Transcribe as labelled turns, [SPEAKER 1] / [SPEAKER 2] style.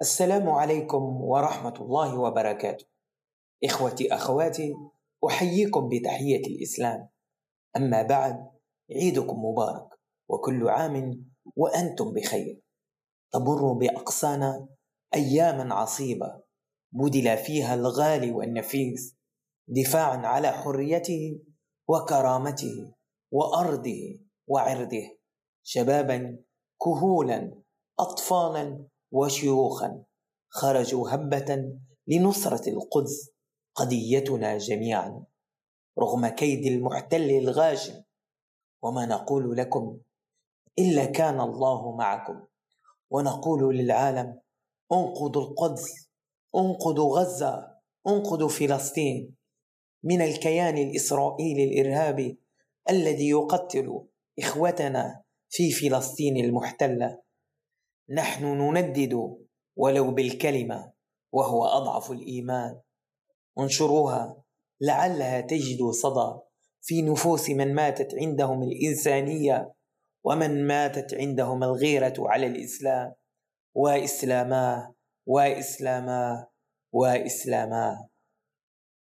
[SPEAKER 1] السلام عليكم ورحمة الله وبركاته. إخوتي أخواتي أحييكم بتحية الإسلام. أما بعد عيدكم مبارك وكل عام وأنتم بخير. تمر بأقصانا أياما عصيبة بذل فيها الغالي والنفيس دفاعا على حريته وكرامته وأرضه وعرضه. شبابا كهولا أطفالا وشيوخا خرجوا هبة لنصرة القدس قضيتنا جميعا رغم كيد المحتل الغاشم. وما نقول لكم إلا كان الله معكم. ونقول للعالم أنقذوا القدس أنقذوا غزة أنقذوا فلسطين من الكيان الإسرائيلي الإرهابي الذي يقتل إخوتنا في فلسطين المحتلة. نحن نندد ولو بالكلمة وهو أضعف الإيمان. انشروها لعلها تجد صدى في نفوس من ماتت عندهم الإنسانية ومن ماتت عندهم الغيرة على الإسلام. وإسلاماه وإسلاماه وإسلاماه.